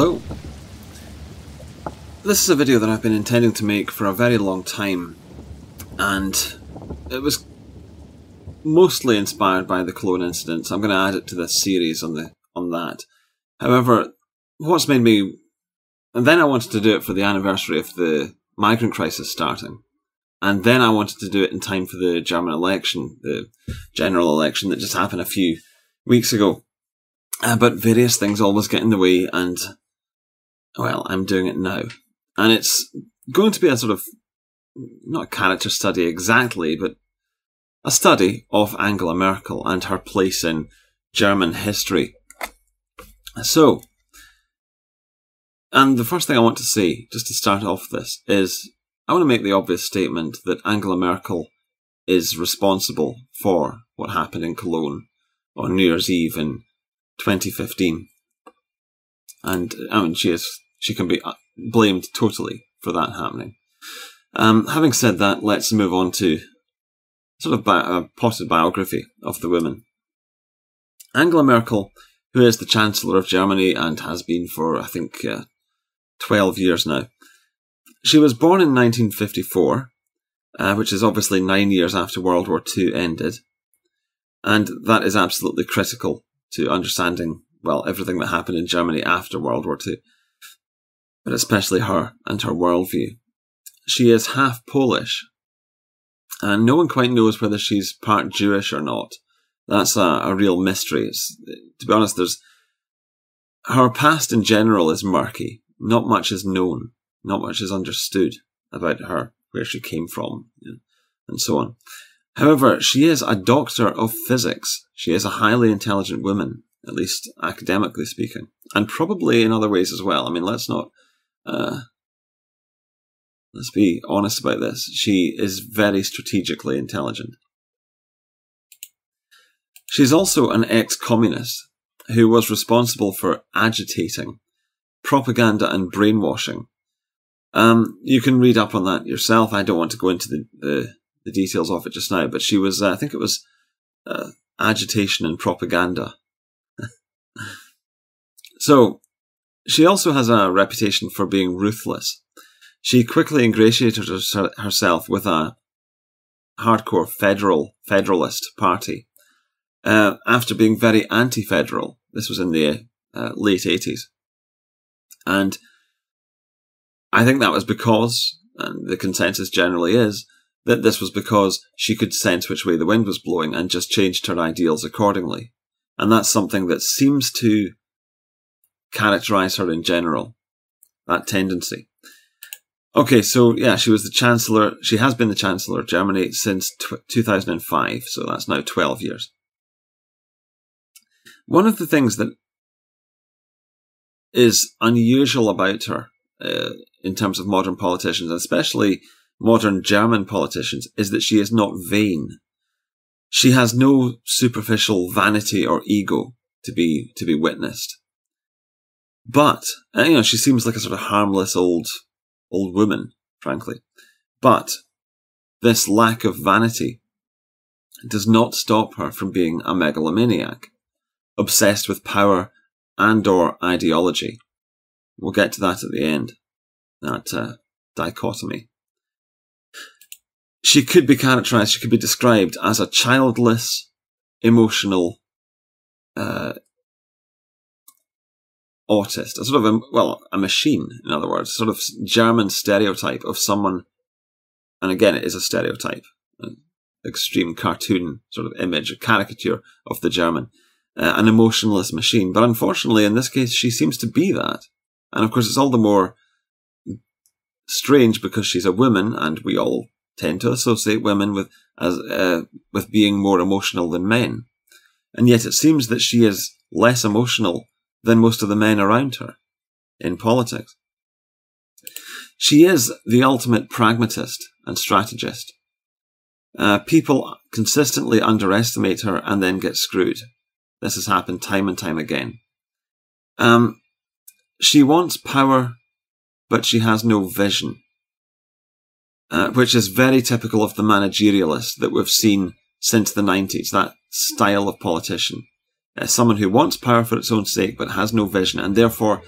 Hello. This is a video that I've been intending to make for a very long time, and it was mostly inspired by the Cologne incident. so I'm going to add it to this series on the on that. However, what's made me, and then I wanted to do it for the anniversary of the migrant crisis starting, and then I wanted to do it in time for the German election, the general election that just happened a few weeks ago. Uh, but various things always get in the way, and well, I'm doing it now. And it's going to be a sort of, not a character study exactly, but a study of Angela Merkel and her place in German history. So, and the first thing I want to say, just to start off this, is I want to make the obvious statement that Angela Merkel is responsible for what happened in Cologne on New Year's Eve in 2015. And I mean, she is she can be uh, blamed totally for that happening. Um, having said that, let's move on to sort of bi- a potted biography of the woman. Angela Merkel, who is the Chancellor of Germany and has been for, I think, uh, 12 years now. She was born in 1954, uh, which is obviously nine years after World War II ended. And that is absolutely critical to understanding, well, everything that happened in Germany after World War II, but especially her and her worldview. She is half Polish, and no one quite knows whether she's part Jewish or not. That's a, a real mystery. It's, to be honest, there's her past in general is murky. Not much is known. Not much is understood about her, where she came from, and so on. However, she is a doctor of physics. She is a highly intelligent woman, at least academically speaking, and probably in other ways as well. I mean, let's not uh, let's be honest about this. She is very strategically intelligent. She's also an ex-communist who was responsible for agitating, propaganda, and brainwashing. Um, you can read up on that yourself. I don't want to go into the, the the details of it just now, but she was, uh, I think it was uh, agitation and propaganda. so, she also has a reputation for being ruthless. She quickly ingratiated herself with a hardcore federal federalist party uh, after being very anti-federal. This was in the uh, late eighties, and I think that was because, and the consensus generally is, that this was because she could sense which way the wind was blowing and just changed her ideals accordingly. And that's something that seems to characterize her in general, that tendency. Okay, so yeah, she was the Chancellor, she has been the Chancellor of Germany since t- 2005, so that's now 12 years. One of the things that is unusual about her uh, in terms of modern politicians, especially modern German politicians is that she is not vain. She has no superficial vanity or ego to be to be witnessed. But you know, she seems like a sort of harmless old old woman, frankly. But this lack of vanity does not stop her from being a megalomaniac, obsessed with power and or ideology. We'll get to that at the end. That uh, dichotomy. She could be characterized, she could be described as a childless, emotional, uh, autist, a sort of, a, well, a machine, in other words, sort of German stereotype of someone, and again, it is a stereotype, an extreme cartoon sort of image, a caricature of the German, uh, an emotionless machine. But unfortunately, in this case, she seems to be that. And of course, it's all the more strange because she's a woman, and we all tend to associate women with as uh, with being more emotional than men, and yet it seems that she is less emotional than most of the men around her in politics. She is the ultimate pragmatist and strategist. Uh, people consistently underestimate her and then get screwed. This has happened time and time again. Um, she wants power, but she has no vision uh, which is very typical of the managerialist that we've seen since the 90s, that style of politician. Uh, someone who wants power for its own sake but has no vision and therefore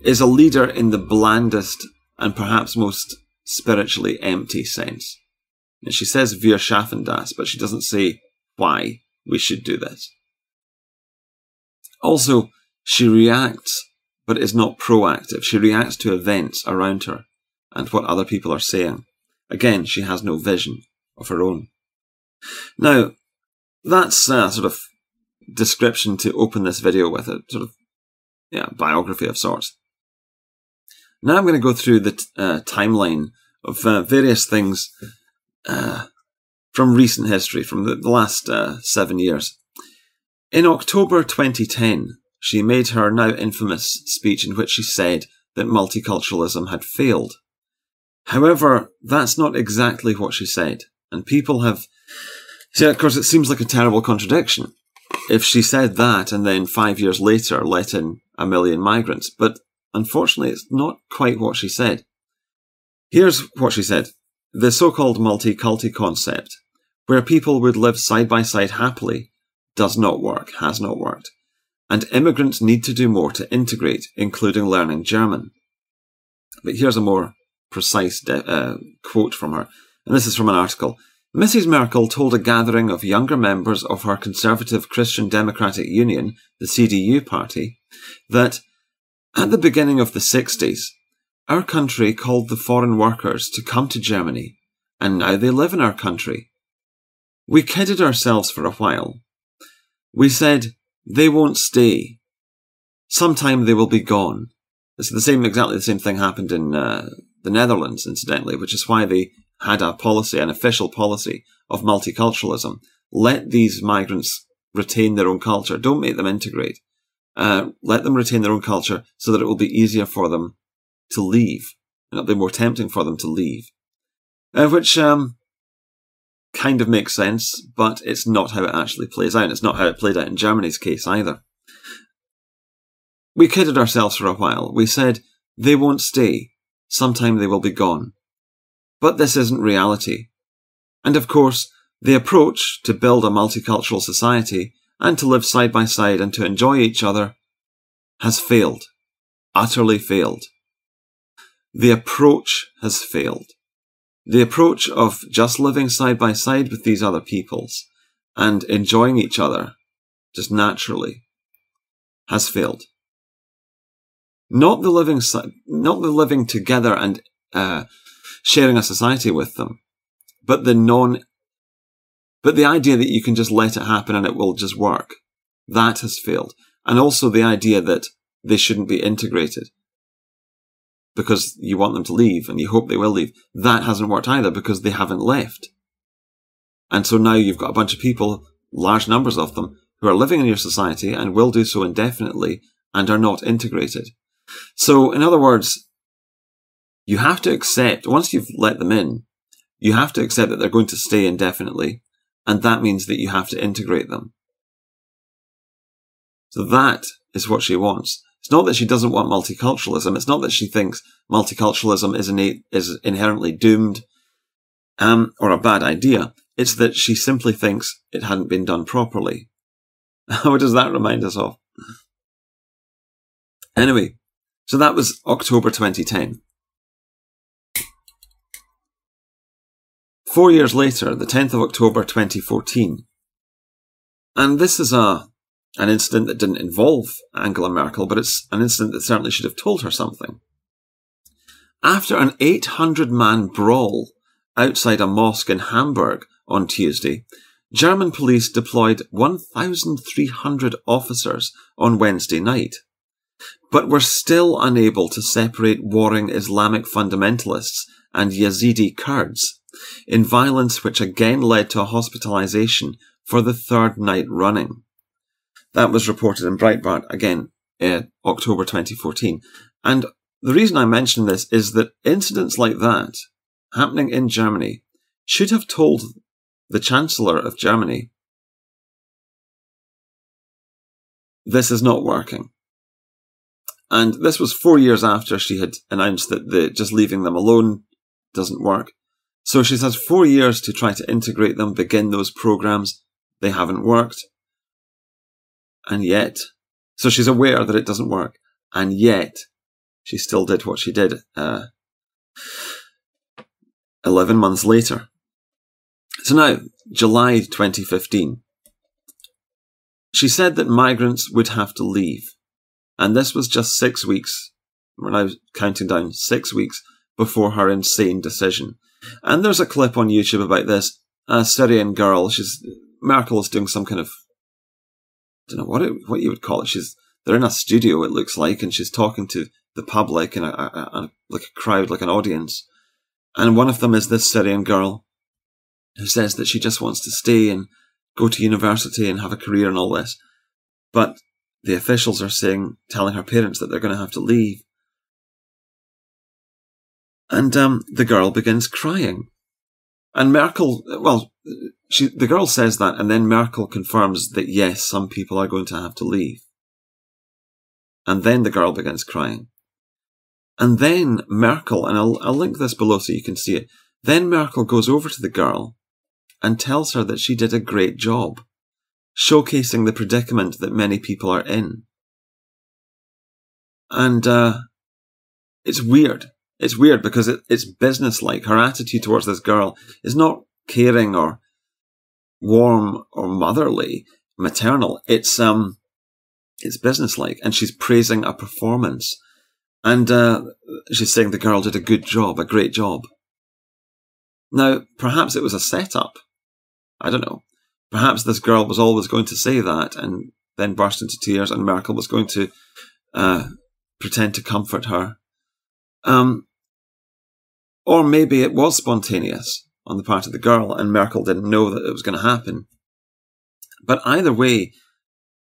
is a leader in the blandest and perhaps most spiritually empty sense. And she says Wir schaffen das, but she doesn't say why we should do this. Also, she reacts, but is not proactive. She reacts to events around her and what other people are saying. Again, she has no vision of her own. Now, that's a sort of description to open this video with, a sort of yeah, biography of sorts. Now I'm going to go through the uh, timeline of uh, various things uh, from recent history, from the, the last uh, seven years. In October 2010, she made her now infamous speech in which she said that multiculturalism had failed. However, that's not exactly what she said, and people have. See, of course, it seems like a terrible contradiction if she said that and then five years later let in a million migrants, but unfortunately, it's not quite what she said. Here's what she said the so called multi-culti concept, where people would live side by side happily, does not work, has not worked, and immigrants need to do more to integrate, including learning German. But here's a more precise de- uh, quote from her, and this is from an article. Mrs. Merkel told a gathering of younger members of her conservative Christian Democratic Union, the CDU party, that at the beginning of the 60s, our country called the foreign workers to come to Germany, and now they live in our country. We kidded ourselves for a while. We said, they won't stay. Sometime they will be gone. It's the same, exactly the same thing happened in uh, the Netherlands, incidentally, which is why they had a policy, an official policy of multiculturalism. Let these migrants retain their own culture. Don't make them integrate. Uh, let them retain their own culture so that it will be easier for them to leave. And it'll be more tempting for them to leave. Uh, which um, kind of makes sense, but it's not how it actually plays out. It's not how it played out in Germany's case either. We kidded ourselves for a while. We said, they won't stay. Sometime they will be gone. But this isn't reality. And of course, the approach to build a multicultural society and to live side by side and to enjoy each other has failed. Utterly failed. The approach has failed. The approach of just living side by side with these other peoples and enjoying each other just naturally has failed. Not the living, not the living together and uh, sharing a society with them, but the non but the idea that you can just let it happen and it will just work, that has failed. And also the idea that they shouldn't be integrated because you want them to leave and you hope they will leave. That hasn't worked either because they haven't left. And so now you've got a bunch of people, large numbers of them, who are living in your society and will do so indefinitely and are not integrated. So, in other words, you have to accept, once you've let them in, you have to accept that they're going to stay indefinitely and that means that you have to integrate them. So that is what she wants. It's not that she doesn't want multiculturalism. It's not that she thinks multiculturalism is innate, is inherently doomed, um, or a bad idea. It's that she simply thinks it hadn't been done properly. what does that remind us of? Anyway, so that was October 2010. Four years later, the 10th of October 2014. And this is a an incident that didn't involve Angela Merkel, but it's an incident that certainly should have told her something. After an 800 man brawl outside a mosque in Hamburg on Tuesday, German police deployed 1,300 officers on Wednesday night, but were still unable to separate warring Islamic fundamentalists and Yazidi Kurds in violence which again led to a hospitalization for the third night running. That was reported in Breitbart again in October 2014. And the reason I mention this is that incidents like that happening in Germany should have told the Chancellor of Germany this is not working. And this was four years after she had announced that the just leaving them alone doesn't work. So she's had four years to try to integrate them, begin those programs. They haven't worked. And yet, so she's aware that it doesn't work. And yet, she still did what she did uh, 11 months later. So now, July 2015. She said that migrants would have to leave. And this was just six weeks, we're now counting down six weeks before her insane decision. And there's a clip on YouTube about this. A Syrian girl, she's, Merkel is doing some kind of, I don't know what it, what you would call it. She's, they're in a studio, it looks like, and she's talking to the public and a, a, a, like a crowd, like an audience. And one of them is this Syrian girl who says that she just wants to stay and go to university and have a career and all this. But the officials are saying, telling her parents that they're going to have to leave. And um, the girl begins crying. And Merkel, well, she, the girl says that, and then Merkel confirms that yes, some people are going to have to leave. And then the girl begins crying. And then Merkel, and I'll, I'll link this below so you can see it. Then Merkel goes over to the girl and tells her that she did a great job, showcasing the predicament that many people are in. And uh, it's weird. It's weird because it, it's businesslike. Her attitude towards this girl is not caring or warm or motherly, maternal. It's um, it's businesslike, and she's praising a performance, and uh, she's saying the girl did a good job, a great job. Now, perhaps it was a setup. I don't know. Perhaps this girl was always going to say that and then burst into tears, and Merkel was going to uh, pretend to comfort her. Um, or maybe it was spontaneous on the part of the girl, and Merkel didn't know that it was going to happen. But either way,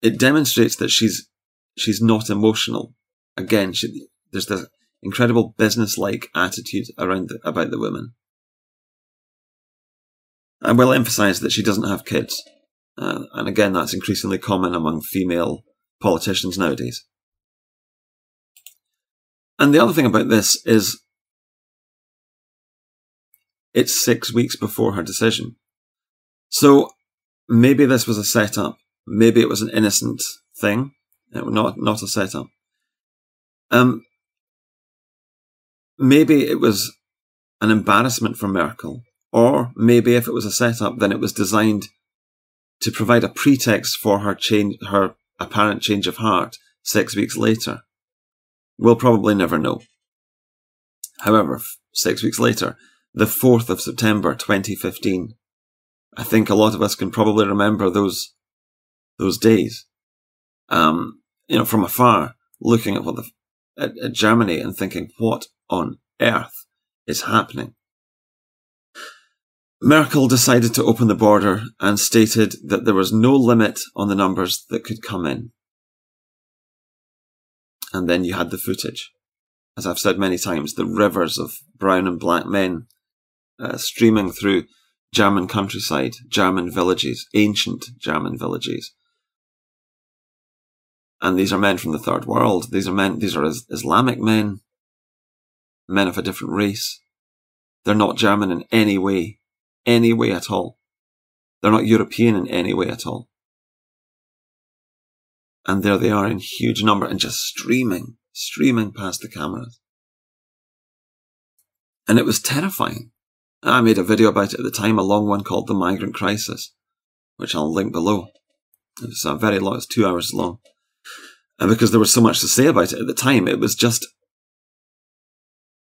it demonstrates that she's she's not emotional. Again, she, there's this incredible business-like attitude around the, about the women. I will emphasise that she doesn't have kids. Uh, and again, that's increasingly common among female politicians nowadays. And the other thing about this is it's six weeks before her decision. So maybe this was a setup. Maybe it was an innocent thing. Not, not a setup. Um, maybe it was an embarrassment for Merkel or maybe if it was a setup, then it was designed to provide a pretext for her change, her apparent change of heart six weeks later. We'll probably never know. However, six weeks later, the 4th of September 2015, I think a lot of us can probably remember those, those days. Um, you know, from afar, looking at what the, at, at Germany and thinking, what on earth is happening? Merkel decided to open the border and stated that there was no limit on the numbers that could come in. And then you had the footage. As I've said many times, the rivers of brown and black men uh, streaming through German countryside, German villages, ancient German villages. And these are men from the third world. These are men, these are Islamic men, men of a different race. They're not German in any way any way at all. They're not European in any way at all. And there they are in huge number and just streaming, streaming past the cameras. And it was terrifying. I made a video about it at the time, a long one called The Migrant Crisis, which I'll link below. It's a very long, it's two hours long. And because there was so much to say about it at the time, it was just,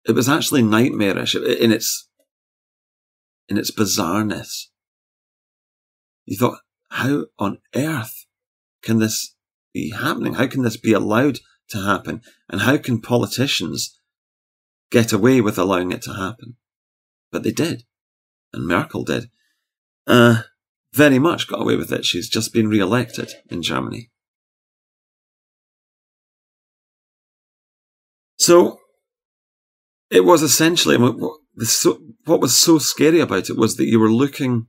it was actually nightmarish in its in its bizarreness. You thought, how on earth can this be happening? How can this be allowed to happen? And how can politicians get away with allowing it to happen? But they did. And Merkel did. Uh, very much got away with it. She's just been re-elected in Germany. So, it was essentially, so, what was so scary about it was that you were looking.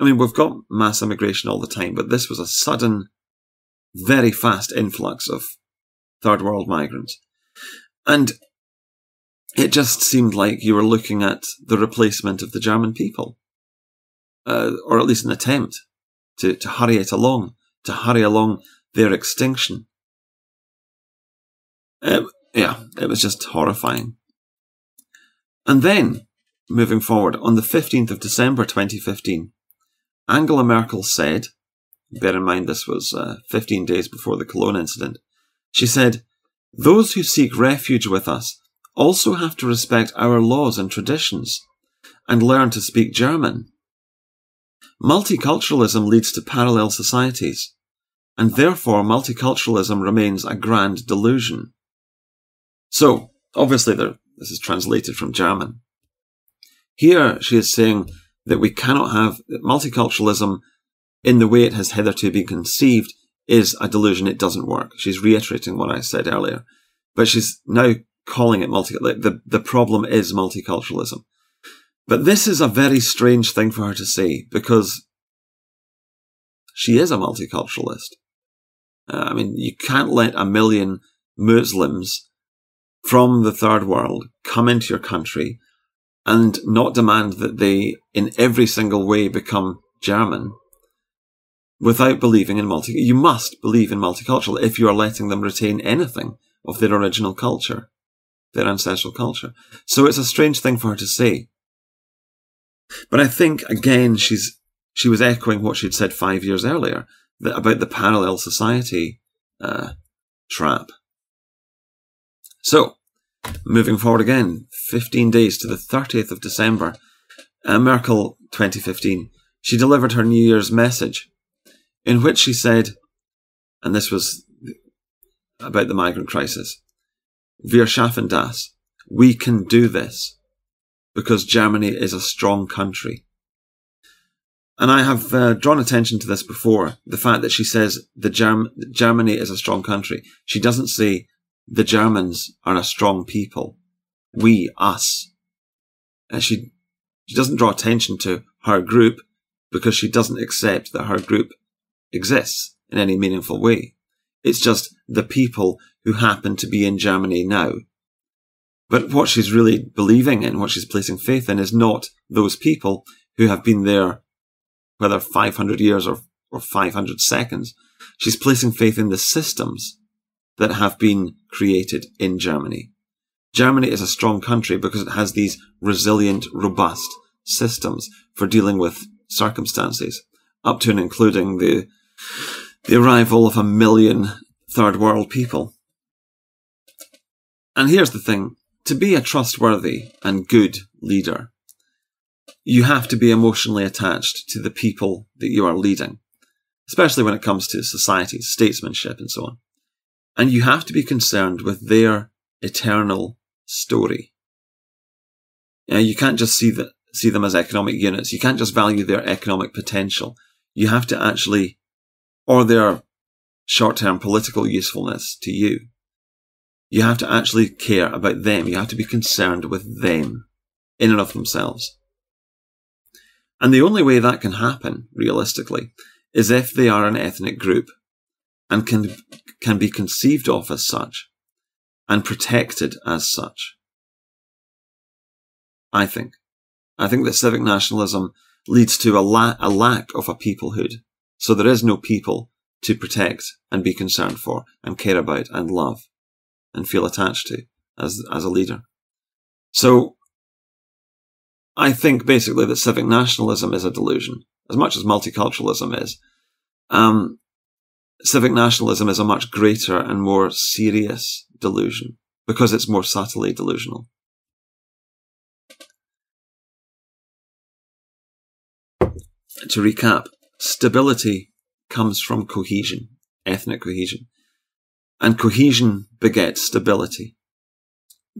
I mean, we've got mass immigration all the time, but this was a sudden, very fast influx of third world migrants. And it just seemed like you were looking at the replacement of the German people, uh, or at least an attempt to, to hurry it along, to hurry along their extinction. Yeah, it was just horrifying. And then, moving forward, on the 15th of December 2015, Angela Merkel said, bear in mind this was uh, 15 days before the Cologne incident, she said, Those who seek refuge with us also have to respect our laws and traditions and learn to speak German. Multiculturalism leads to parallel societies, and therefore multiculturalism remains a grand delusion. So, obviously, there, this is translated from German. Here, she is saying that we cannot have multiculturalism in the way it has hitherto been conceived is a delusion. It doesn't work. She's reiterating what I said earlier, but she's now calling it multi. The the problem is multiculturalism. But this is a very strange thing for her to say because she is a multiculturalist. Uh, I mean, you can't let a million Muslims from the third world come into your country and not demand that they, in every single way, become German without believing in multi. You must believe in multicultural if you are letting them retain anything of their original culture, their ancestral culture. So it's a strange thing for her to say. But I think again she's she was echoing what she'd said five years earlier that, about the parallel society uh, trap. So, moving forward again, 15 days to the 30th of December, uh, Merkel 2015, she delivered her New Year's message in which she said, and this was about the migrant crisis, Wir schaffen das. We can do this because Germany is a strong country. And I have uh, drawn attention to this before, the fact that she says the Germ- Germany is a strong country. She doesn't say the Germans are a strong people. We, us. And she, she doesn't draw attention to her group because she doesn't accept that her group exists in any meaningful way. It's just the people who happen to be in Germany now but what she's really believing in, what she's placing faith in, is not those people who have been there, whether 500 years or, or 500 seconds. She's placing faith in the systems that have been created in Germany. Germany is a strong country because it has these resilient, robust systems for dealing with circumstances, up to and including the, the arrival of a million third world people. And here's the thing to be a trustworthy and good leader, you have to be emotionally attached to the people that you are leading, especially when it comes to society, statesmanship, and so on. And you have to be concerned with their eternal story. You, you can't just see, the, see them as economic units. You can't just value their economic potential. You have to actually, or their short-term political usefulness to you. You have to actually care about them. You have to be concerned with them in and of themselves. And the only way that can happen, realistically, is if they are an ethnic group and can, can be conceived of as such and protected as such. I think. I think that civic nationalism leads to a, la- a lack of a peoplehood. So there is no people to protect and be concerned for and care about and love and feel attached to as, as a leader. So I think basically that civic nationalism is a delusion, as much as multiculturalism is. Um, civic nationalism is a much greater and more serious delusion because it's more subtly delusional. To recap, stability comes from cohesion, ethnic cohesion. And cohesion begets stability.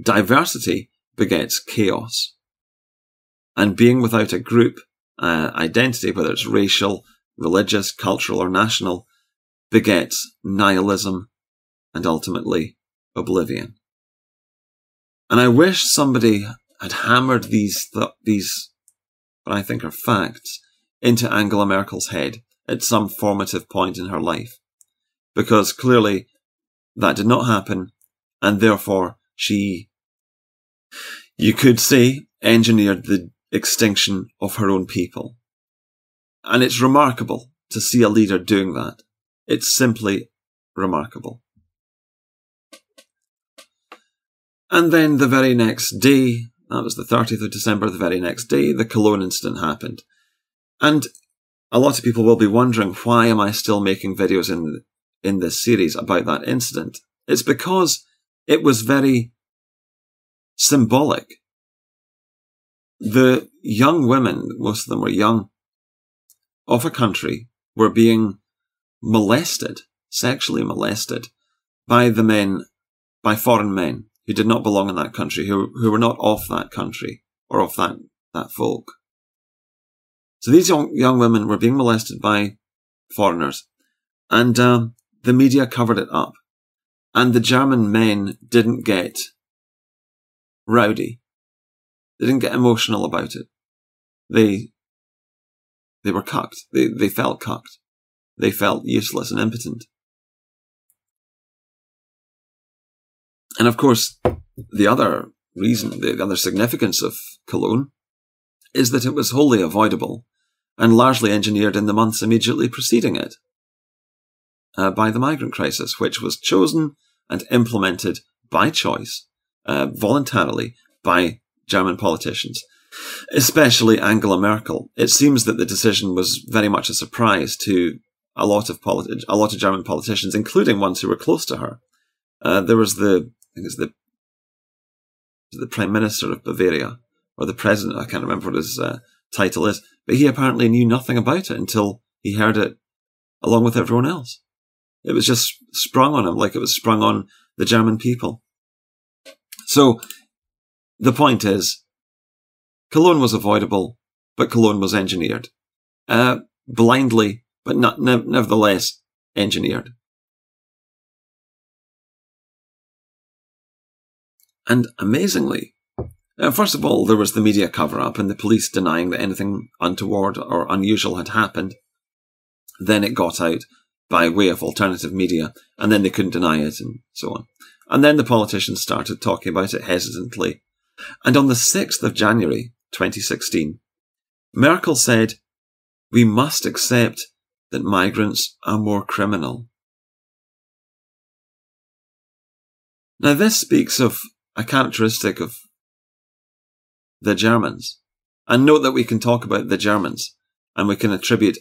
Diversity begets chaos. And being without a group uh, identity, whether it's racial, religious, cultural, or national, begets nihilism and ultimately oblivion. And I wish somebody had hammered these th- these what I think are facts into Angela Merkel's head at some formative point in her life, because clearly that did not happen, and therefore she, you could say, engineered the extinction of her own people. And it's remarkable to see a leader doing that. It's simply remarkable. And then the very next day, that was the 30th of December, the very next day, the Cologne incident happened. And a lot of people will be wondering, why am I still making videos in, in this series about that incident? It's because it was very symbolic. The young women, most of them were young, of a country were being molested, sexually molested, by the men, by foreign men who did not belong in that country, who, who were not of that country or of that, that folk. So these young, young women were being molested by foreigners and um, the media covered it up. And the German men didn't get rowdy. They didn't get emotional about it. They, they were cucked. They, they felt cucked. They felt useless and impotent. And of course, the other reason, the other significance of Cologne is that it was wholly avoidable and largely engineered in the months immediately preceding it uh, by the migrant crisis, which was chosen and implemented by choice, uh, voluntarily, by German politicians, especially Angela Merkel. It seems that the decision was very much a surprise to a lot of politi- a lot of German politicians, including ones who were close to her. Uh, there was the I think it's the the Prime Minister of Bavaria or the President. I can't remember what his uh, title is, but he apparently knew nothing about it until he heard it along with everyone else. It was just sprung on him like it was sprung on the German people. So the point is, Cologne was avoidable, but Cologne was engineered. Uh, blindly, but not, ne- nevertheless engineered. And amazingly, uh, first of all, there was the media cover up and the police denying that anything untoward or unusual had happened. Then it got out by way of alternative media, and then they couldn't deny it, and so on. And then the politicians started talking about it hesitantly. And on the 6th of January 2016, Merkel said, We must accept that migrants are more criminal. Now, this speaks of a characteristic of the Germans. And note that we can talk about the Germans and we can attribute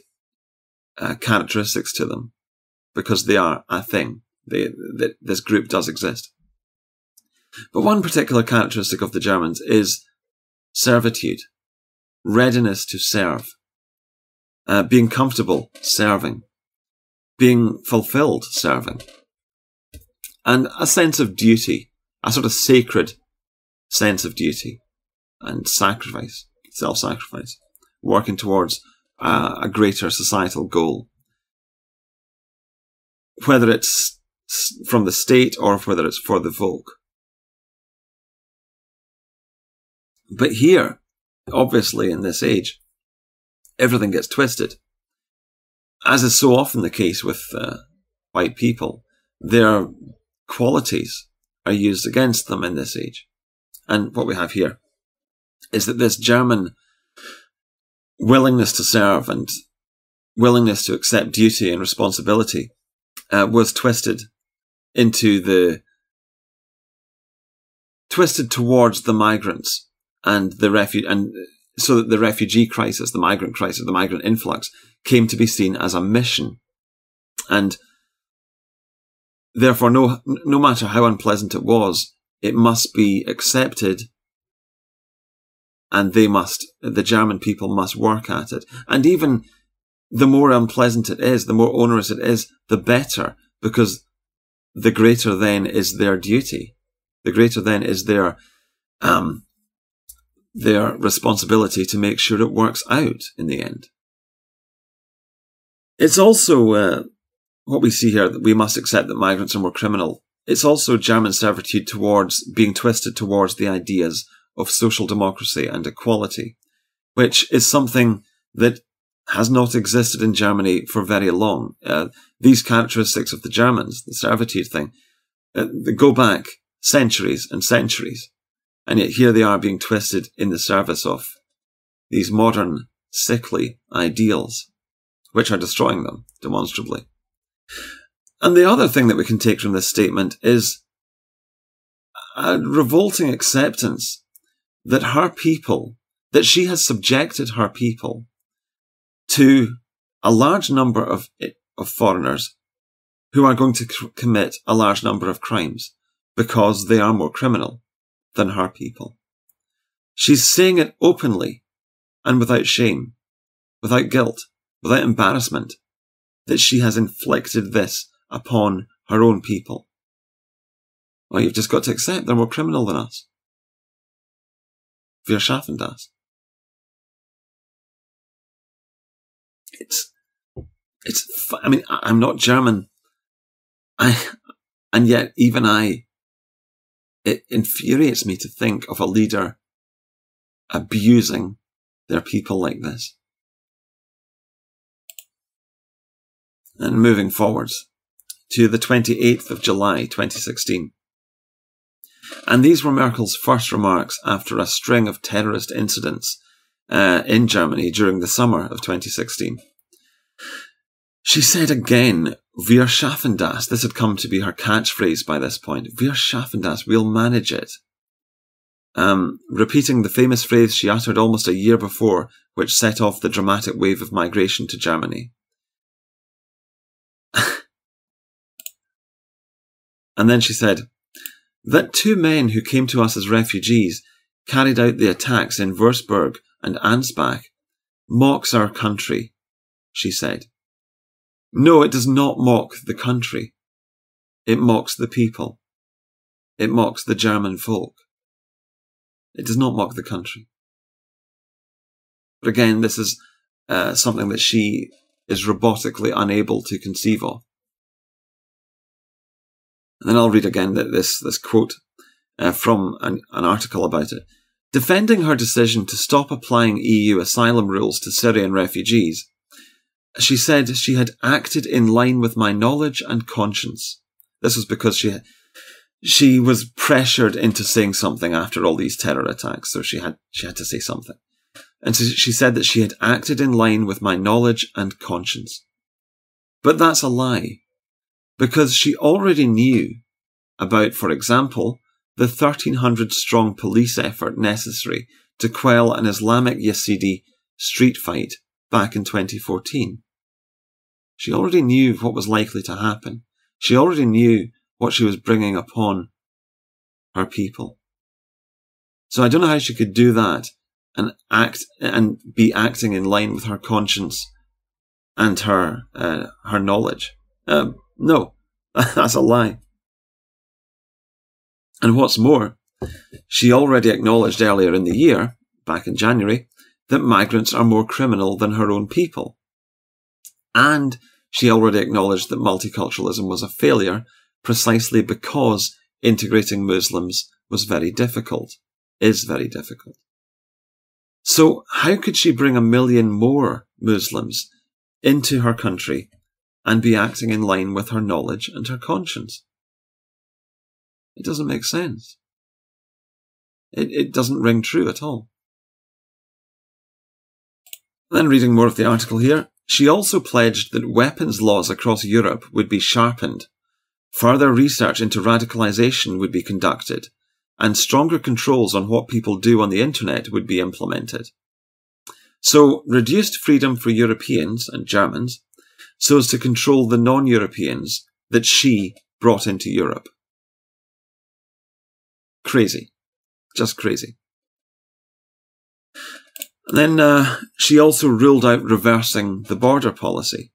uh, characteristics to them because they are a thing. They, they, this group does exist. But one particular characteristic of the Germans is servitude, readiness to serve, uh, being comfortable serving, being fulfilled serving, and a sense of duty, a sort of sacred sense of duty and sacrifice, self-sacrifice, working towards uh, a greater societal goal. Whether it's from the state or whether it's for the folk. But here, obviously in this age, everything gets twisted. As is so often the case with uh, white people, their qualities are used against them in this age. And what we have here is that this German willingness to serve and willingness to accept duty and responsibility uh, was twisted into the twisted towards the migrants and the refu- and so that the refugee crisis, the migrant crisis, the migrant influx came to be seen as a mission. And therefore, no, no matter how unpleasant it was, it must be accepted and they must, the German people must work at it. And even the more unpleasant it is, the more onerous it is, the better, because the greater then is their duty. The greater then is their, um, their responsibility to make sure it works out in the end. It's also uh, what we see here that we must accept that migrants are more criminal. It's also German servitude towards being twisted towards the ideas of social democracy and equality, which is something that has not existed in Germany for very long. Uh, these characteristics of the Germans, the servitude thing, uh, go back centuries and centuries. And yet here they are being twisted in the service of these modern, sickly ideals, which are destroying them demonstrably. And the other thing that we can take from this statement is a revolting acceptance that her people, that she has subjected her people to a large number of, of foreigners who are going to commit a large number of crimes because they are more criminal than her people. She's saying it openly and without shame, without guilt, without embarrassment, that she has inflicted this upon her own people. Well, you've just got to accept they're more criminal than us. Wir schaffen das. It's, it's, I mean, I'm not German. I, and yet even I, it infuriates me to think of a leader abusing their people like this. And moving forwards to the 28th of July 2016. And these were Merkel's first remarks after a string of terrorist incidents uh, in Germany during the summer of 2016. She said again, Wir schaffen das. This had come to be her catchphrase by this point. Wir schaffen das. We'll manage it. Um, repeating the famous phrase she uttered almost a year before, which set off the dramatic wave of migration to Germany. and then she said, that two men who came to us as refugees carried out the attacks in Würzburg and Ansbach mocks our country, she said. No, it does not mock the country. It mocks the people. It mocks the German folk. It does not mock the country. But again, this is uh, something that she is robotically unable to conceive of. And then I'll read again this, this quote uh, from an, an article about it. Defending her decision to stop applying EU asylum rules to Syrian refugees, she said she had acted in line with my knowledge and conscience. This was because she she was pressured into saying something after all these terror attacks, so she had she had to say something. And so she said that she had acted in line with my knowledge and conscience. But that's a lie because she already knew about, for example, the 1300 strong police effort necessary to quell an Islamic Yazidi street fight back in 2014. She already knew what was likely to happen. She already knew what she was bringing upon her people. So I don't know how she could do that and act and be acting in line with her conscience and her uh, her knowledge. Um, no, that's a lie. And what's more, she already acknowledged earlier in the year, back in January, that migrants are more criminal than her own people. And she already acknowledged that multiculturalism was a failure precisely because integrating Muslims was very difficult, is very difficult. So how could she bring a million more Muslims into her country and be acting in line with her knowledge and her conscience. It doesn't make sense. It, it doesn't ring true at all. Then reading more of the article here, she also pledged that weapons laws across Europe would be sharpened, further research into radicalisation would be conducted, and stronger controls on what people do on the internet would be implemented. So, reduced freedom for Europeans and Germans so as to control the non-Europeans that she brought into Europe. Crazy. Just crazy. Then uh, she also ruled out reversing the border policy.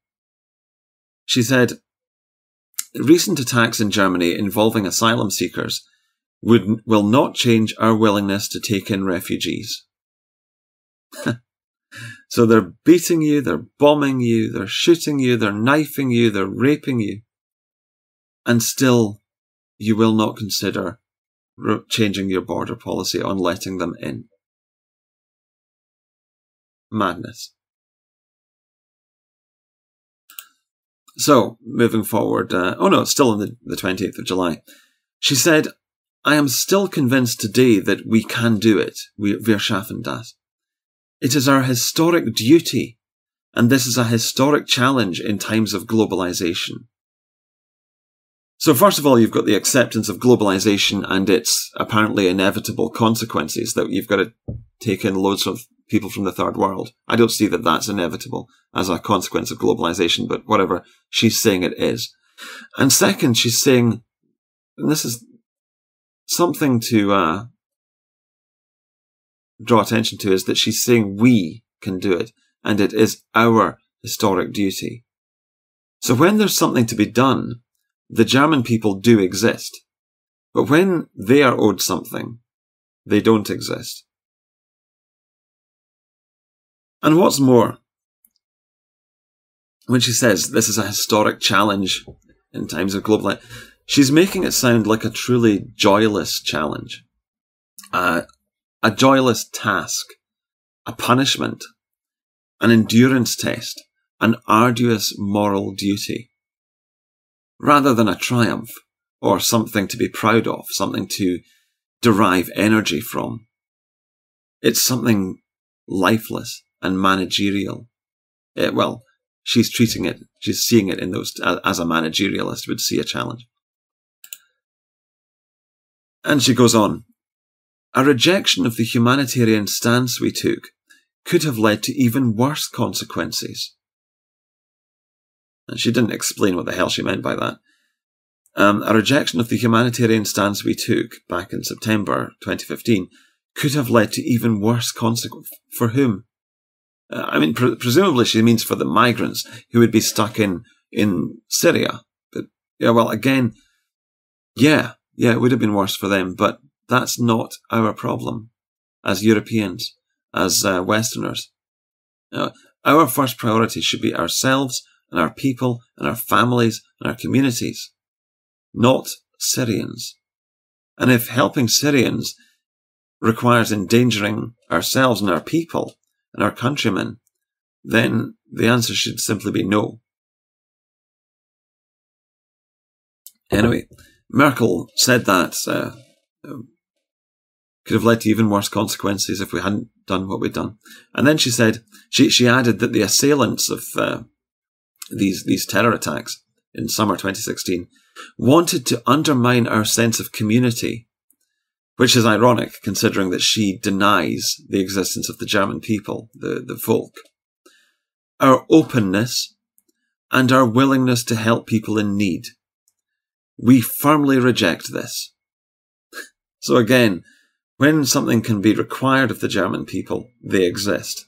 She said, recent attacks in Germany involving asylum seekers would, will not change our willingness to take in refugees. So they're beating you, they're bombing you, they're shooting you, they're knifing you, they're raping you. And still, you will not consider changing your border policy on letting them in. Madness. So, moving forward, uh, oh no, still on the, the 28th of July. She said, I am still convinced today that we can do it. Wir schaffen das. It is our historic duty, and this is a historic challenge in times of globalization. So first of all, you've got the acceptance of globalization and its apparently inevitable consequences that you've got to take in loads of people from the third world. I don't see that that's inevitable as a consequence of globalization, but whatever she's saying it is. And second, she's saying, and this is something to uh, draw attention to, is that she's saying we can do it, and it is our historic duty. So when there's something to be done, the German people do exist. But when they are owed something, they don't exist. And what's more, when she says this is a historic challenge in times of global, she's making it sound like a truly joyless challenge, uh, a joyless task, a punishment, an endurance test, an arduous moral duty, rather than a triumph or something to be proud of, something to derive energy from. It's something lifeless and managerial. It, well, she's treating it, she's seeing it in those as a managerialist would see a challenge. And she goes on. A rejection of the humanitarian stance we took could have led to even worse consequences. And she didn't explain what the hell she meant by that. Um, a rejection of the humanitarian stance we took back in September 2015 could have led to even worse consequences. For whom? Uh, I mean, pre- presumably she means for the migrants who would be stuck in, in Syria. But, yeah, well, again, yeah, yeah, it would have been worse for them, but that's not our problem as Europeans, as uh, Westerners. Uh, our first priority should be ourselves and our people and our families and our communities, not Syrians. And if helping Syrians requires endangering ourselves and our people and our countrymen, then the answer should simply be no. Anyway, Merkel said that uh, um, could have led to even worse consequences if we hadn't done what we'd done. And then she said she she added that the assailants of uh, these these terror attacks in summer 2016 wanted to undermine our sense of community, which is ironic considering that she denies the existence of the German people, the, the folk. Our openness and our willingness to help people in need. We firmly reject this. So again, when something can be required of the German people, they exist.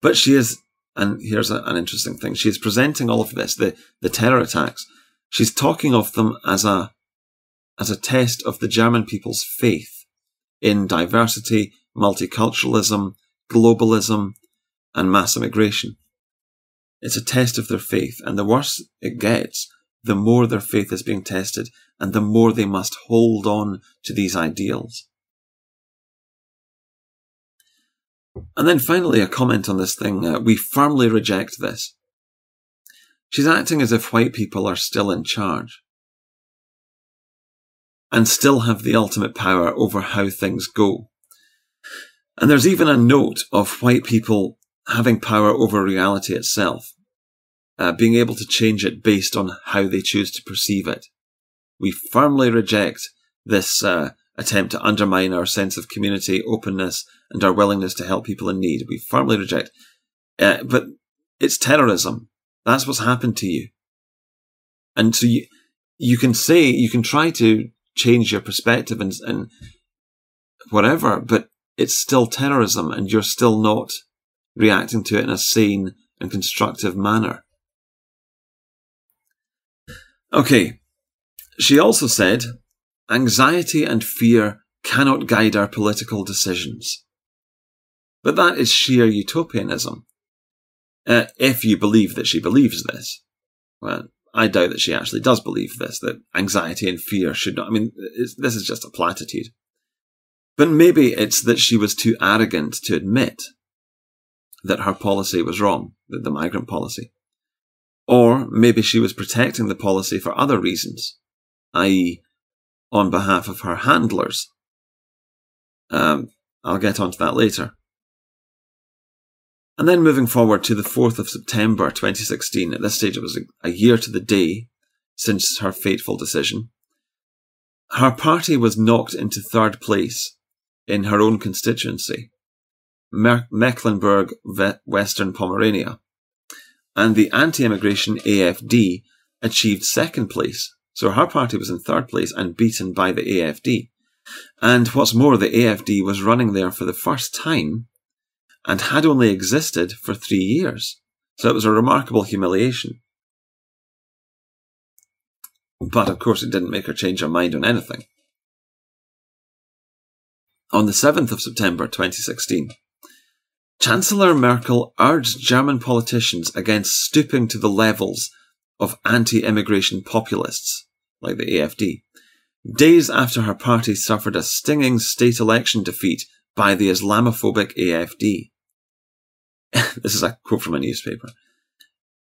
But she is and here's a, an interesting thing. She's presenting all of this, the, the terror attacks. She's talking of them as a, as a test of the German people's faith in diversity, multiculturalism, globalism, and mass immigration. It's a test of their faith, and the worse it gets, the more their faith is being tested, and the more they must hold on to these ideals. And then finally, a comment on this thing. Uh, we firmly reject this. She's acting as if white people are still in charge and still have the ultimate power over how things go. And there's even a note of white people having power over reality itself, uh, being able to change it based on how they choose to perceive it. We firmly reject this uh, attempt to undermine our sense of community, openness, and our willingness to help people in need. We firmly reject. Uh, but it's terrorism. That's what's happened to you. And so you, you can say, you can try to change your perspective and, and whatever, but it's still terrorism and you're still not reacting to it in a sane and constructive manner. Okay. She also said Anxiety and fear cannot guide our political decisions. But that is sheer utopianism. Uh, if you believe that she believes this. Well, I doubt that she actually does believe this, that anxiety and fear should not, I mean, this is just a platitude. But maybe it's that she was too arrogant to admit that her policy was wrong, that the migrant policy. Or maybe she was protecting the policy for other reasons, i.e., on behalf of her handlers. Um, I'll get onto that later. And then moving forward to the 4th of September 2016, at this stage it was a, a year to the day since her fateful decision. Her party was knocked into third place in her own constituency, Mecklenburg Western Pomerania, and the anti-immigration AFD achieved second place. So her party was in third place and beaten by the AFD. And what's more, the AFD was running there for the first time and had only existed for three years. So it was a remarkable humiliation. But of course, it didn't make her change her mind on anything. On the 7th of September 2016, Chancellor Merkel urged German politicians against stooping to the levels of anti-immigration populists, like the AFD, days after her party suffered a stinging state election defeat by the Islamophobic AFD. this is a quote from a newspaper.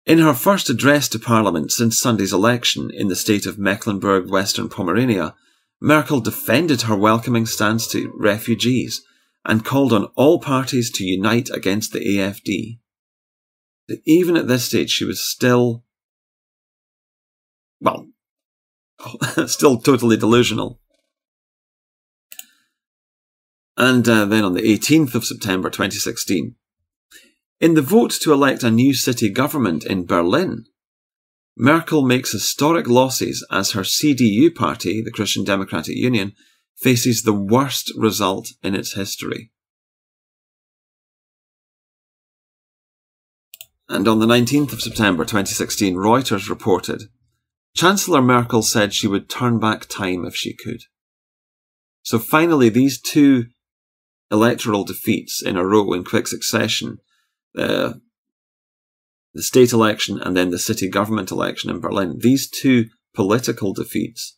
In her first address to Parliament since Sunday's election in the state of Mecklenburg Western Pomerania, Merkel defended her welcoming stance to refugees and called on all parties to unite against the AFD. Even at this stage, she was still, well, still totally delusional. And uh, then on the 18th of September 2016, in the vote to elect a new city government in Berlin, Merkel makes historic losses as her CDU party, the Christian Democratic Union, faces the worst result in its history. And on the 19th of September 2016, Reuters reported Chancellor Merkel said she would turn back time if she could. So finally, these two electoral defeats in a row in quick succession, uh, the state election and then the city government election in Berlin, these two political defeats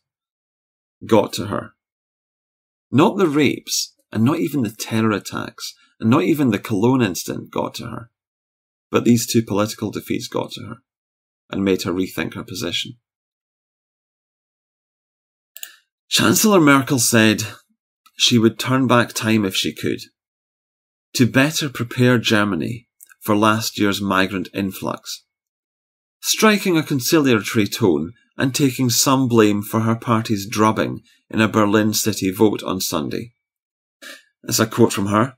got to her. Not the rapes, and not even the terror attacks, and not even the Cologne incident got to her. But these two political defeats got to her and made her rethink her position. Chancellor Merkel said she would turn back time if she could to better prepare Germany for last year's migrant influx, striking a conciliatory tone and taking some blame for her party's drubbing in a Berlin city vote on Sunday. As a quote from her,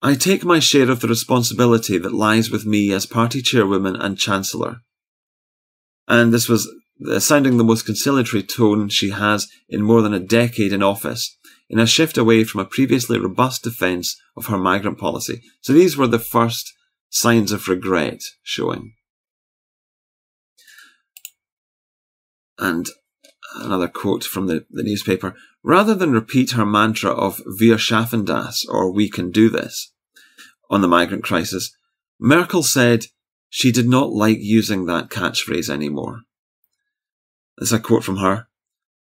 I take my share of the responsibility that lies with me as party chairwoman and chancellor. And this was Uh, sounding the most conciliatory tone she has in more than a decade in office, in a shift away from a previously robust defence of her migrant policy. So these were the first signs of regret showing. And another quote from the, the newspaper. Rather than repeat her mantra of Wir schaffen das, or we can do this, on the migrant crisis, Merkel said she did not like using that catchphrase anymore. There's a quote from her.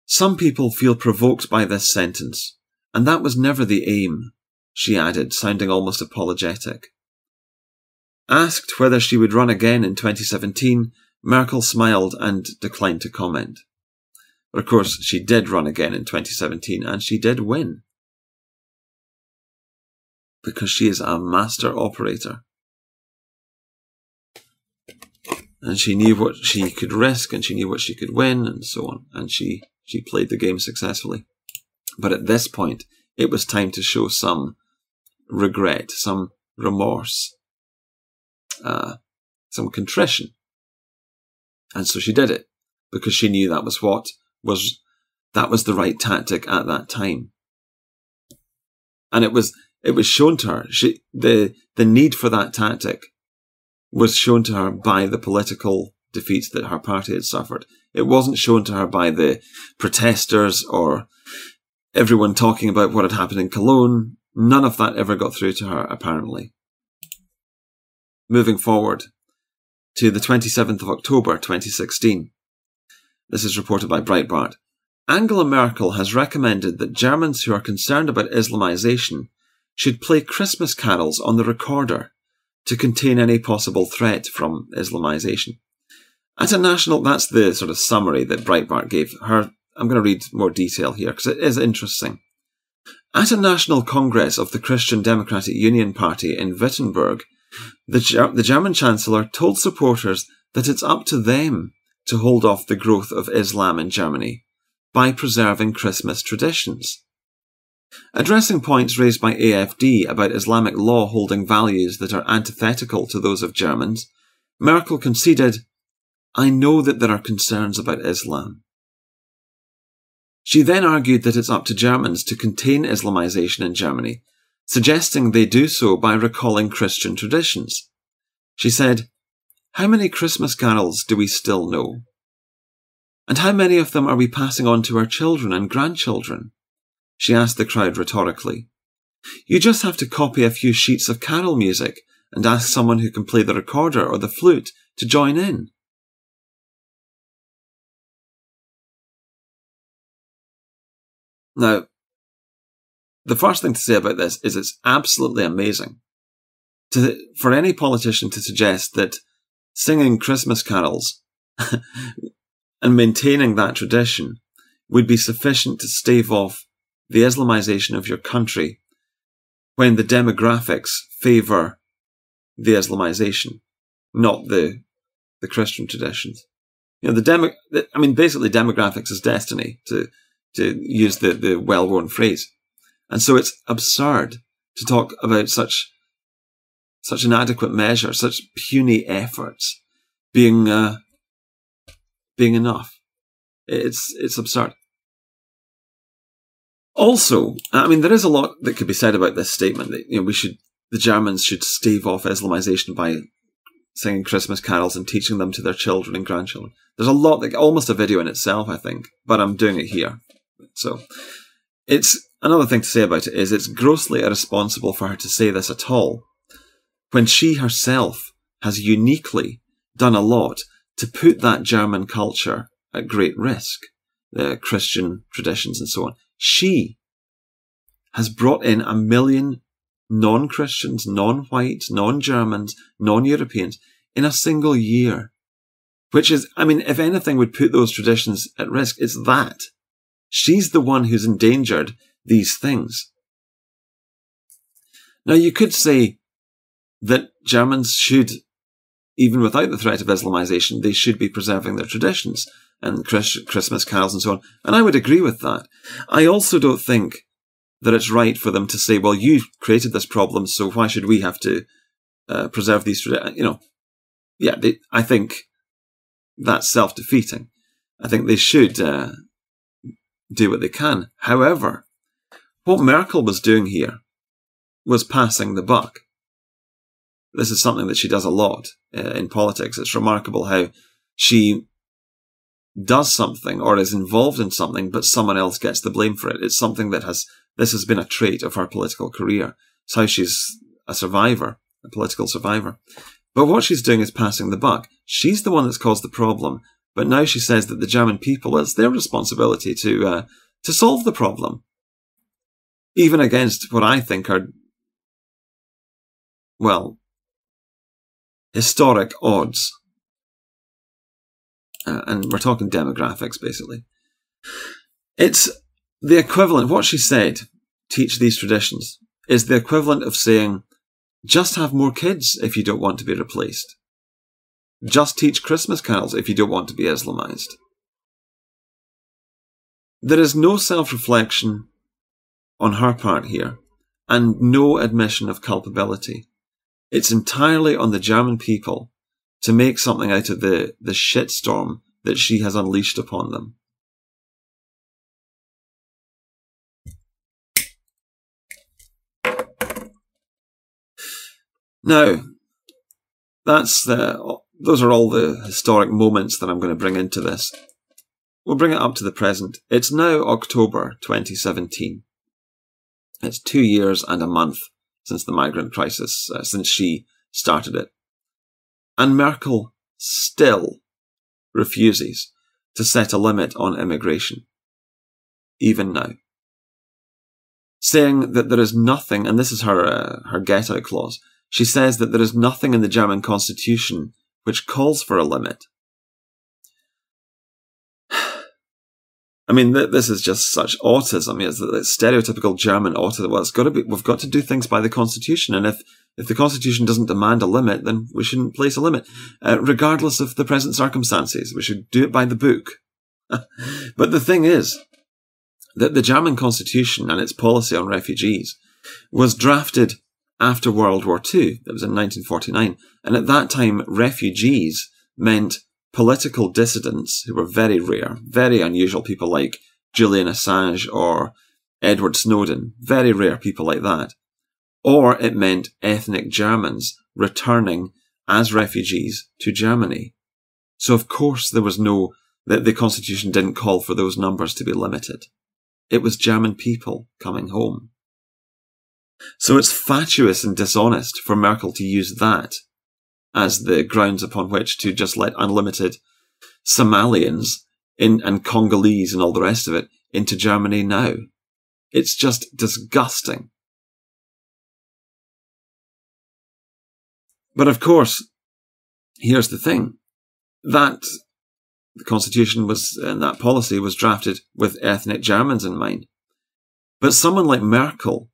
Some people feel provoked by this sentence, and that was never the aim, she added, sounding almost apologetic. Asked whether she would run again in 2017, Merkel smiled and declined to comment. But of course, she did run again in 2017 and she did win. Because she is a master operator. And she knew what she could risk and she knew what she could win and so on. And she, she played the game successfully. But at this point, it was time to show some regret, some remorse, uh, some contrition. And so she did it because she knew that was what was that was the right tactic at that time. And it was it was shown to her. She the the need for that tactic was shown to her by the political defeats that her party had suffered. It wasn't shown to her by the protesters or everyone talking about what had happened in Cologne. None of that ever got through to her, apparently. Moving forward to the 27th of October 2016. This is reported by Breitbart. Angela Merkel has recommended that Germans who are concerned about Islamization should play Christmas carols on the recorder to contain any possible threat from Islamization. At a national, that's the sort of summary that Breitbart gave her. I'm going to read more detail here because it is interesting. At a national congress of the Christian Democratic Union Party in Wittenberg, the, the German Chancellor told supporters that it's up to them to hold off the growth of Islam in Germany by preserving Christmas traditions. Addressing points raised by AFD about Islamic law holding values that are antithetical to those of Germans, Merkel conceded, I know that there are concerns about Islam. She then argued that it's up to Germans to contain Islamization in Germany, suggesting they do so by recalling Christian traditions. She said, How many Christmas carols do we still know? And how many of them are we passing on to our children and grandchildren? She asked the crowd rhetorically. You just have to copy a few sheets of carol music and ask someone who can play the recorder or the flute to join in. Now, the first thing to say about this is it's absolutely amazing to, for any politician to suggest that singing Christmas carols and maintaining that tradition would be sufficient to stave off the Islamization of your country when the demographics favour the Islamization, not the the Christian traditions. You know, the demo, I mean, basically demographics is destiny to, to use the, the well-worn phrase. And so it's absurd to talk about such, such inadequate measure, such puny efforts being, uh, being enough. It's, it's absurd. Also, I mean, there is a lot that could be said about this statement that, you know, we should, the Germans should stave off Islamization by singing Christmas carols and teaching them to their children and grandchildren. There's a lot, like almost a video in itself, I think, but I'm doing it here. So, it's another thing to say about it is it's grossly irresponsible for her to say this at all when she herself has uniquely done a lot to put that German culture at great risk, the Christian traditions and so on. She has brought in a million non-Christians, non-whites, non-Germans, non-Europeans in a single year. Which is, I mean, if anything would put those traditions at risk, it's that. She's the one who's endangered these things. Now you could say that Germans should, even without the threat of Islamization, they should be preserving their traditions and Christmas carols and so on. And I would agree with that. I also don't think that it's right for them to say, well, you created this problem, so why should we have to uh, preserve these traditions? You know, yeah, they, I think that's self-defeating. I think they should uh, do what they can. However, what Merkel was doing here was passing the buck. This is something that she does a lot uh, in politics. It's remarkable how she does something or is involved in something, but someone else gets the blame for it. It's something that has, this has been a trait of her political career. It's how she's a survivor, a political survivor. But what she's doing is passing the buck. She's the one that's caused the problem, but now she says that the German people, it's their responsibility to, uh, to solve the problem. Even against what I think are, well, historic odds uh, and we're talking demographics basically. It's the equivalent, what she said, teach these traditions, is the equivalent of saying, just have more kids if you don't want to be replaced. Just teach Christmas carols if you don't want to be Islamized. There is no self reflection on her part here, and no admission of culpability. It's entirely on the German people to make something out of the, the shitstorm that she has unleashed upon them. Now, that's the, those are all the historic moments that I'm going to bring into this. We'll bring it up to the present. It's now October 2017. It's two years and a month since the migrant crisis, uh, since she started it. And Merkel still refuses to set a limit on immigration, even now. Saying that there is nothing, and this is her, uh, her get out clause, she says that there is nothing in the German constitution which calls for a limit. I mean, th- this is just such autism. It's, it's stereotypical German autism. Well, it's got to be. We've got to do things by the constitution, and if if the constitution doesn't demand a limit, then we shouldn't place a limit, uh, regardless of the present circumstances. We should do it by the book. but the thing is that the German constitution and its policy on refugees was drafted after World War II. That was in 1949, and at that time, refugees meant political dissidents who were very rare, very unusual people like Julian Assange or Edward Snowden, very rare people like that. Or it meant ethnic Germans returning as refugees to Germany. So of course there was no, that the constitution didn't call for those numbers to be limited. It was German people coming home. So it's fatuous and dishonest for Merkel to use that as the grounds upon which to just let unlimited Somalians in, and Congolese and all the rest of it into Germany now. It's just disgusting. But of course, here's the thing. That the constitution was, and that policy was drafted with ethnic Germans in mind. But someone like Merkel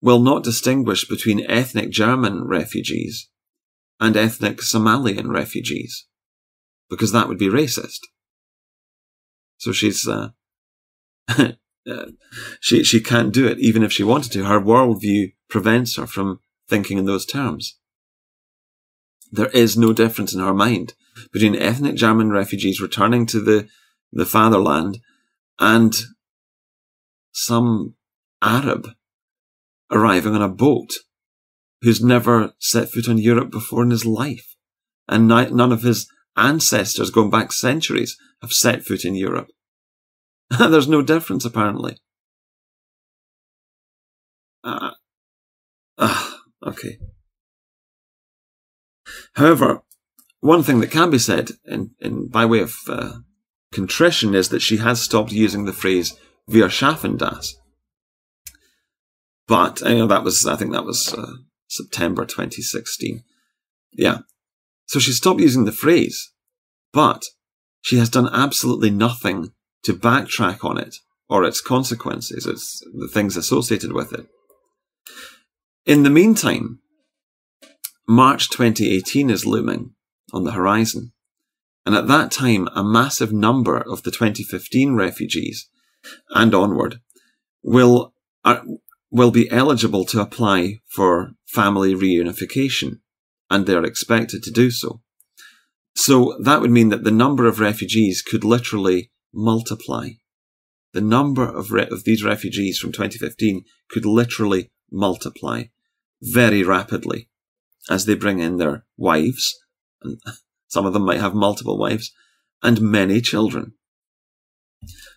will not distinguish between ethnic German refugees and ethnic Somalian refugees, because that would be racist. So she's uh, uh, she she can't do it, even if she wanted to. Her worldview prevents her from thinking in those terms. There is no difference in her mind between ethnic German refugees returning to the the fatherland and some Arab arriving on a boat who's never set foot on Europe before in his life. And none of his ancestors going back centuries have set foot in Europe. There's no difference, apparently. Uh, uh, okay. However, one thing that can be said in, in by way of uh, contrition is that she has stopped using the phrase "Wir schaffen das." But you know that was I think that was uh, September 2016. Yeah. So she stopped using the phrase, but she has done absolutely nothing to backtrack on it or its consequences, its the things associated with it. In the meantime, March 2018 is looming on the horizon. And at that time, a massive number of the 2015 refugees and onward will, are, will be eligible to apply for family reunification, and they're expected to do so. So that would mean that the number of refugees could literally multiply. The number of, re- of these refugees from 2015 could literally multiply very rapidly as they bring in their wives, and some of them might have multiple wives, and many children.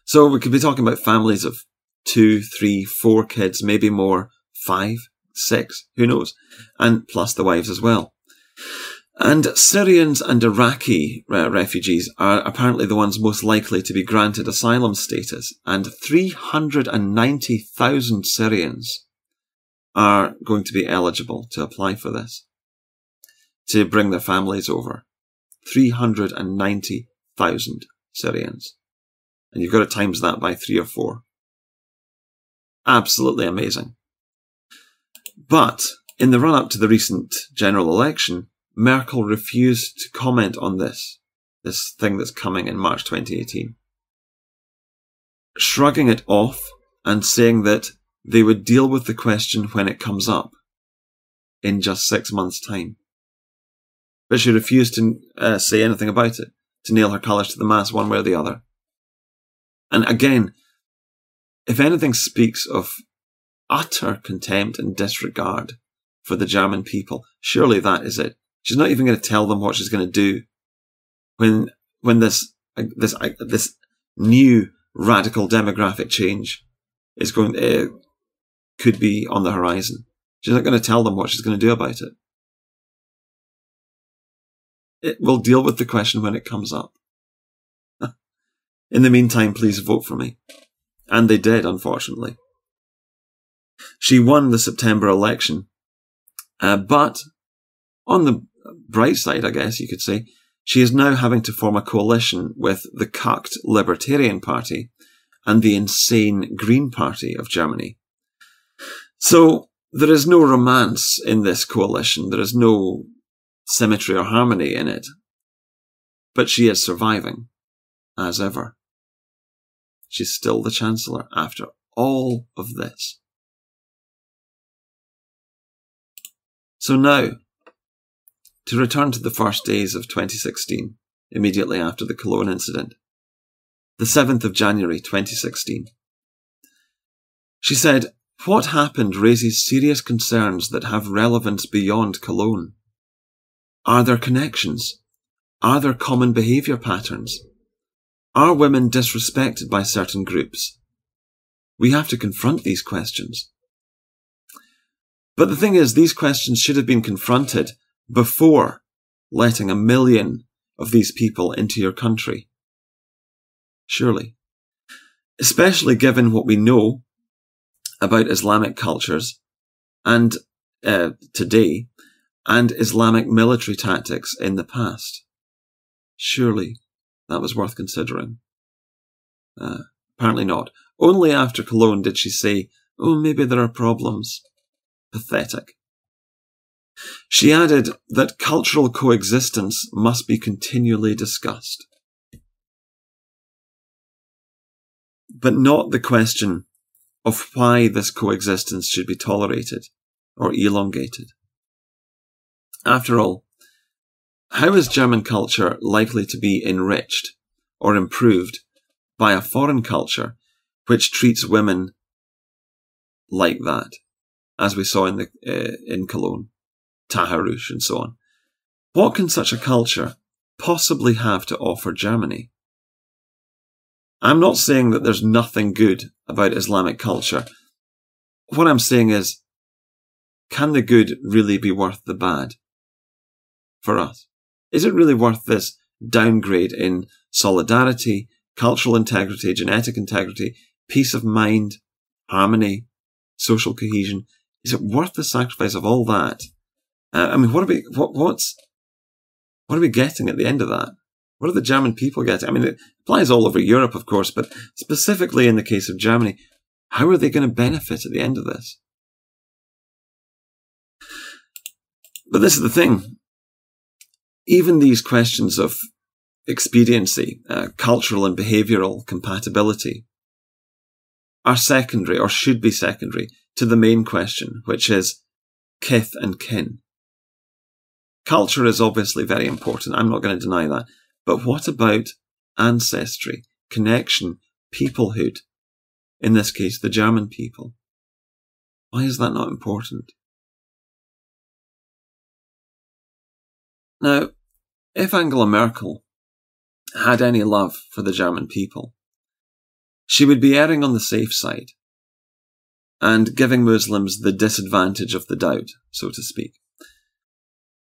So we could be talking about families of two, three, four kids, maybe more, five, six, who knows, and plus the wives as well. And Syrians and Iraqi uh, refugees are apparently the ones most likely to be granted asylum status, and 390,000 Syrians are going to be eligible to apply for this, to bring their families over. 390,000 Syrians. And you've got to times that by three or four. Absolutely amazing. But in the run up to the recent general election, Merkel refused to comment on this, this thing that's coming in March 2018. Shrugging it off and saying that they would deal with the question when it comes up in just six months' time. But she refused to uh, say anything about it, to nail her colours to the mast one way or the other. And again, if anything speaks of utter contempt and disregard for the German people, surely that is it. She's not even going to tell them what she's going to do when when this this this new radical demographic change is going uh, could be on the horizon. She's not going to tell them what she's going to do about it. It will deal with the question when it comes up. In the meantime, please vote for me. And they did, unfortunately. She won the September election, uh, but on the bright side, I guess you could say, she is now having to form a coalition with the cucked Libertarian Party and the insane Green Party of Germany. So there is no romance in this coalition. There is no symmetry or harmony in it. But she is surviving, as ever. She's still the Chancellor after all of this. So now, to return to the first days of 2016, immediately after the Cologne incident, the 7th of January 2016. She said, What happened raises serious concerns that have relevance beyond Cologne. Are there connections? Are there common behaviour patterns? Are women disrespected by certain groups? We have to confront these questions. But the thing is, these questions should have been confronted before letting a million of these people into your country. Surely. Especially given what we know about Islamic cultures and uh, today and Islamic military tactics in the past. Surely that was worth considering. Uh, apparently not. Only after Cologne did she say, oh, maybe there are problems. Pathetic. She added that cultural coexistence must be continually discussed. But not the question of why this coexistence should be tolerated or elongated. After all, how is German culture likely to be enriched or improved by a foreign culture which treats women like that, as we saw in the uh, in Cologne, Taharrusch, and so on? What can such a culture possibly have to offer Germany? I'm not saying that there's nothing good about Islamic culture. What I'm saying is, can the good really be worth the bad for us? Is it really worth this downgrade in solidarity, cultural integrity, genetic integrity, peace of mind, harmony, social cohesion? Is it worth the sacrifice of all that? Uh, I mean, what are we, what, what's, what are we getting at the end of that? What are the German people getting? I mean, it applies all over Europe, of course, but specifically in the case of Germany, how are they going to benefit at the end of this? But this is the thing even these questions of expediency, uh, cultural and behavioural compatibility are secondary or should be secondary to the main question, which is kith and kin. Culture is obviously very important. I'm not going to deny that. But what about ancestry, connection, peoplehood? In this case, the German people. Why is that not important? Now, if Angela Merkel had any love for the German people, she would be erring on the safe side and giving Muslims the disadvantage of the doubt, so to speak.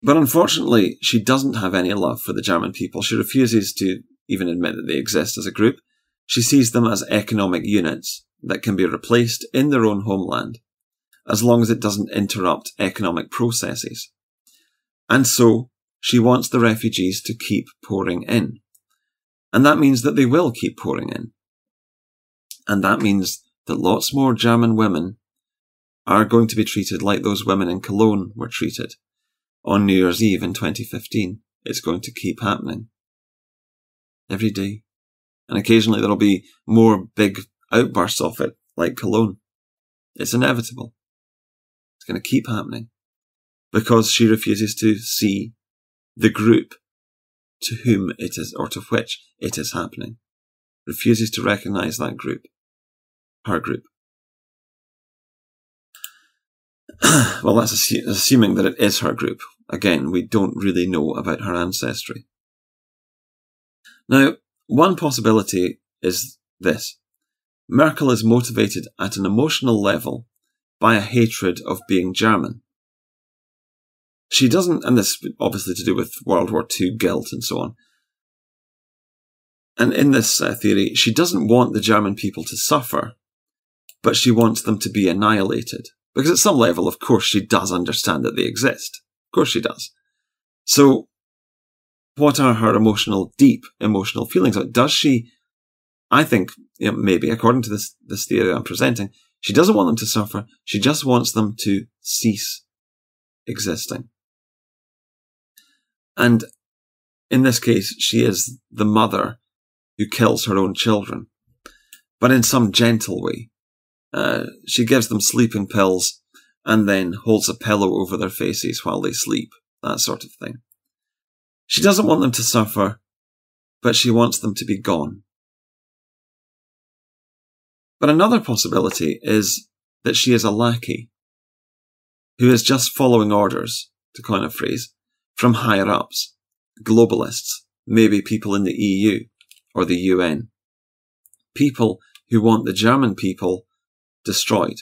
But unfortunately, she doesn't have any love for the German people. She refuses to even admit that they exist as a group. She sees them as economic units that can be replaced in their own homeland, as long as it doesn't interrupt economic processes. And so, she wants the refugees to keep pouring in. And that means that they will keep pouring in. And that means that lots more German women are going to be treated like those women in Cologne were treated on New Year's Eve in 2015. It's going to keep happening. Every day. And occasionally there'll be more big outbursts of it, like Cologne. It's inevitable. It's going to keep happening. Because she refuses to see the group to whom it is, or to which it is happening, refuses to recognize that group, her group. well, that's assu- assuming that it is her group. Again, we don't really know about her ancestry. Now, one possibility is this. Merkel is motivated at an emotional level by a hatred of being German. She doesn't, and this obviously to do with World War II guilt and so on. And in this uh, theory, she doesn't want the German people to suffer, but she wants them to be annihilated. Because at some level, of course, she does understand that they exist. Of course she does. So, what are her emotional, deep emotional feelings? Does she I think you know, maybe, according to this, this theory I'm presenting, she doesn't want them to suffer. She just wants them to cease existing. And in this case, she is the mother who kills her own children, but in some gentle way. Uh, she gives them sleeping pills and then holds a pillow over their faces while they sleep, that sort of thing. She doesn't want them to suffer, but she wants them to be gone. But another possibility is that she is a lackey who is just following orders, to coin a phrase, from higher ups, globalists, maybe people in the EU or the UN, people who want the German people destroyed.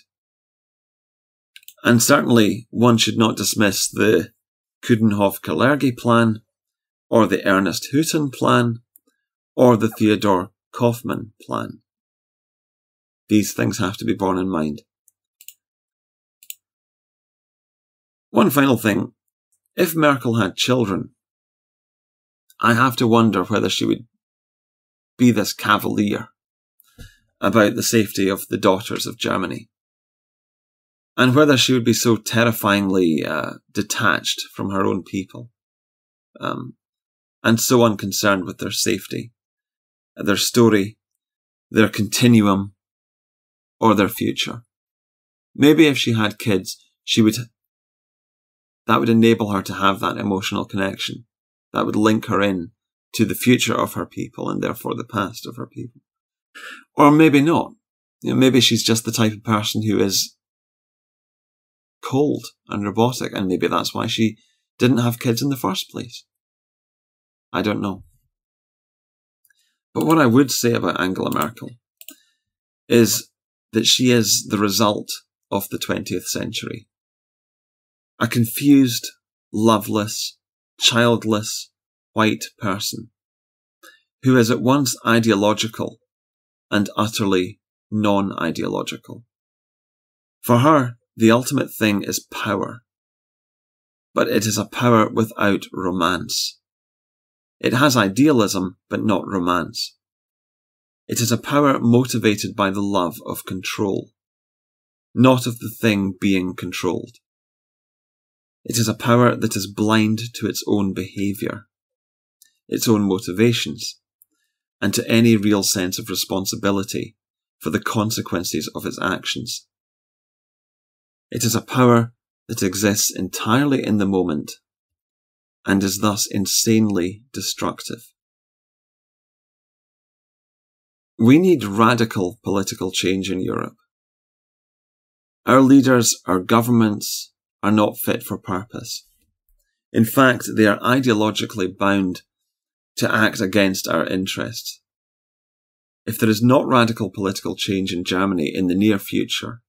And certainly one should not dismiss the Coudenhove-Kalergi plan, or the Earnest Hooton plan, or the Theodore Kaufman plan. These things have to be borne in mind. One final thing. If Merkel had children, I have to wonder whether she would be this cavalier about the safety of the daughters of Germany. And whether she would be so terrifyingly uh, detached from her own people um, and so unconcerned with their safety, their story, their continuum, or their future. Maybe if she had kids, she would, that would enable her to have that emotional connection. That would link her in to the future of her people and therefore the past of her people. Or maybe not. You know, maybe she's just the type of person who is cold and robotic, and maybe that's why she didn't have kids in the first place. I don't know. But what I would say about Angela Merkel is that she is the result of the 20th century. A confused, loveless, childless, white person who is at once ideological and utterly non ideological. For her, the ultimate thing is power, but it is a power without romance. It has idealism, but not romance. It is a power motivated by the love of control, not of the thing being controlled. It is a power that is blind to its own behaviour, its own motivations, and to any real sense of responsibility for the consequences of its actions. It is a power that exists entirely in the moment and is thus insanely destructive. We need radical political change in Europe. Our leaders, our governments are not fit for purpose. In fact, they are ideologically bound to act against our interests. If there is not radical political change in Germany in the near future,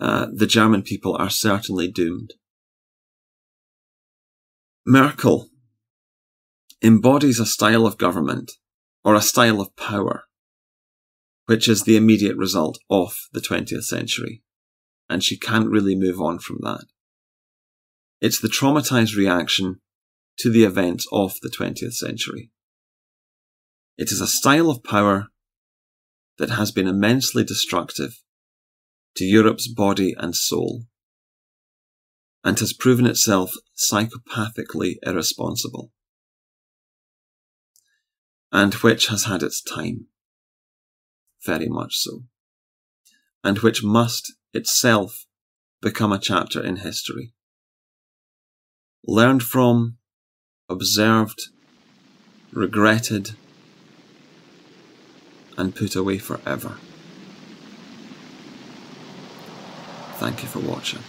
uh, the German people are certainly doomed. Merkel embodies a style of government or a style of power, which is the immediate result of the 20th century, and she can't really move on from that. It's the traumatized reaction to the events of the 20th century. It is a style of power that has been immensely destructive to Europe's body and soul, and has proven itself psychopathically irresponsible, and which has had its time, very much so, and which must itself become a chapter in history. Learned from observed, regretted, and put away forever. Thank you for watching.